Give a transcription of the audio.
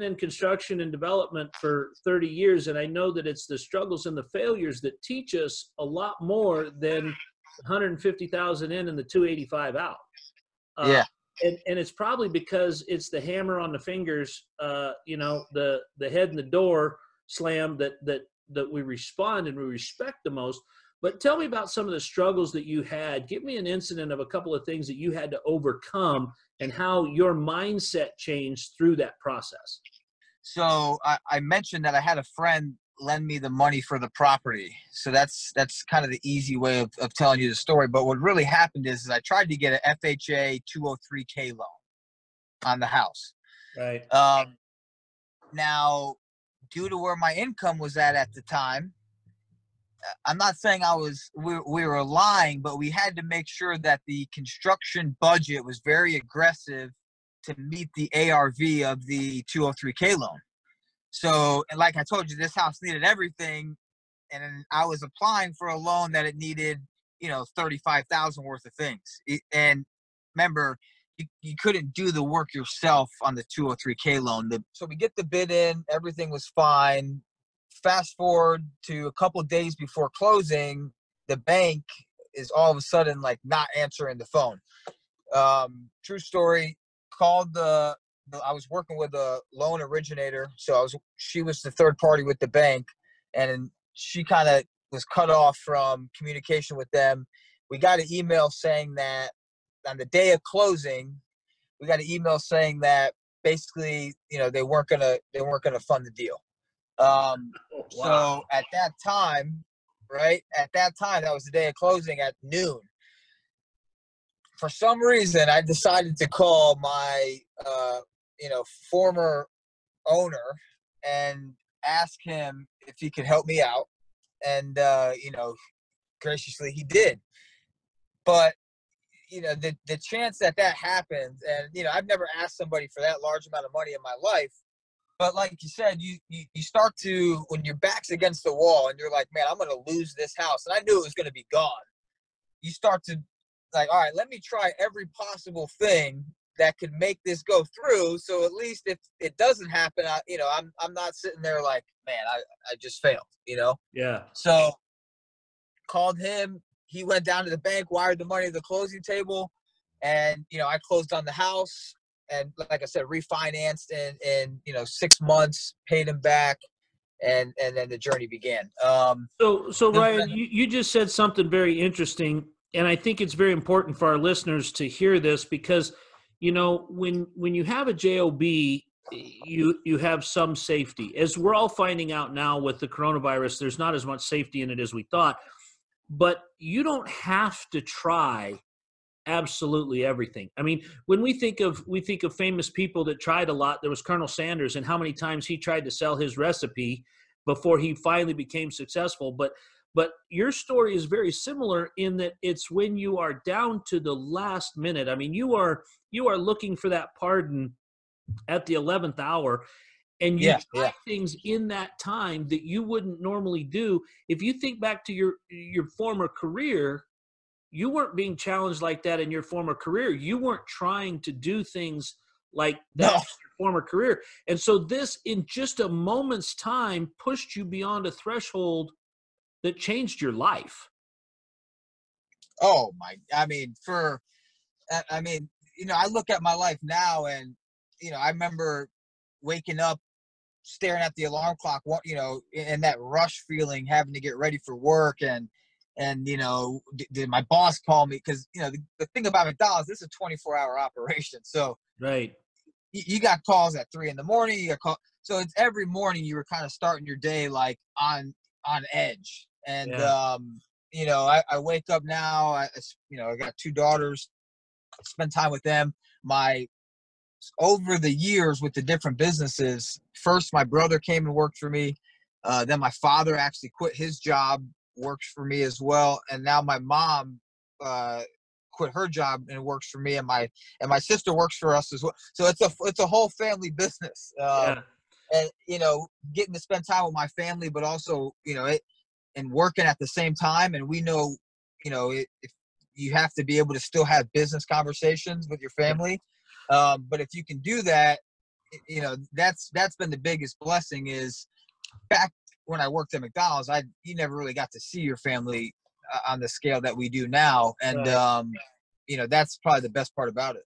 been in construction and development for 30 years, and I know that it's the struggles and the failures that teach us a lot more than 150,000 in and the 285 out. Uh, yeah. And, and it's probably because it's the hammer on the fingers, uh, you know, the the head in the door slam that that that we respond and we respect the most. But tell me about some of the struggles that you had. Give me an incident of a couple of things that you had to overcome and how your mindset changed through that process. So I, I mentioned that I had a friend lend me the money for the property. So that's that's kind of the easy way of, of telling you the story. But what really happened is, is I tried to get an FHA 203k loan on the house. Right. Um, now, due to where my income was at at the time, I'm not saying I was we, we were lying, but we had to make sure that the construction budget was very aggressive to meet the ARV of the 203k loan. So, and like I told you, this house needed everything, and I was applying for a loan that it needed, you know, 35,000 worth of things. And remember, you, you couldn't do the work yourself on the 203k loan. So we get the bid in, everything was fine fast forward to a couple days before closing, the bank is all of a sudden like not answering the phone. Um, true story. Called the. I was working with a loan originator, so I was. She was the third party with the bank, and she kind of was cut off from communication with them. We got an email saying that on the day of closing, we got an email saying that basically, you know, they weren't gonna they weren't gonna fund the deal. Um, oh, wow. So at that time, right, at that time, that was the day of closing at noon. For some reason, I decided to call my, uh, you know, former owner and ask him if he could help me out. And, uh, you know, graciously he did. But you know the the chance that that happens and you know i've never asked somebody for that large amount of money in my life but like you said, you, you you start to when your back's against the wall and you're like, man, I'm gonna lose this house, and I knew it was gonna be gone. You start to like, all right, let me try every possible thing that could make this go through. So at least if it doesn't happen, I, you know, I'm I'm not sitting there like, man, I I just failed, you know. Yeah. So called him. He went down to the bank, wired the money to the closing table, and you know, I closed on the house and like I said, refinanced in in you know six months, paid him back, and and then the journey began. Um, so so Ryan, you, you just said something very interesting, and I think it's very important for our listeners to hear this because you know when when you have a job you you have some safety as we're all finding out now with the coronavirus there's not as much safety in it as we thought but you don't have to try absolutely everything. I mean, when we think of we think of famous people that tried a lot, there was Colonel Sanders and how many times he tried to sell his recipe before he finally became successful, but but your story is very similar in that it's when you are down to the last minute. I mean, you are you are looking for that pardon at the 11th hour and you yeah, try yeah. things in that time that you wouldn't normally do if you think back to your your former career you weren't being challenged like that in your former career. You weren't trying to do things like that no. In your former career. And so this in just a moment's time pushed you beyond a threshold that changed your life. Oh my I mean for I mean, you know, I look at my life now and you know, I remember waking up staring at the alarm clock, what you know, and that rush feeling having to get ready for work and and you know did, did my boss call me because you know the, the, thing about mcdonald's this is a 24 hour operation so right you, you, got calls at three in the morning you got call so it's every morning you were kind of starting your day like on on edge and yeah. um you know I, I wake up now I, you know i got two daughters spend time with them my over the years with the different businesses first my brother came and worked for me uh, then my father actually quit his job works for me as well. And now my mom uh, quit her job and works for me, and my and my sister works for us as well. So it's a it's a whole family business. Uh, yeah. And you know, getting to spend time with my family, but also you know it and working at the same time. And we know, you know, it, if you have to be able to still have business conversations with your family. Um, but if you can do that, you know that's that's been the biggest blessing is back when I worked at McDonald's, I you never really got to see your family uh, on the scale that we do now, and um, you know that's probably the best part about it.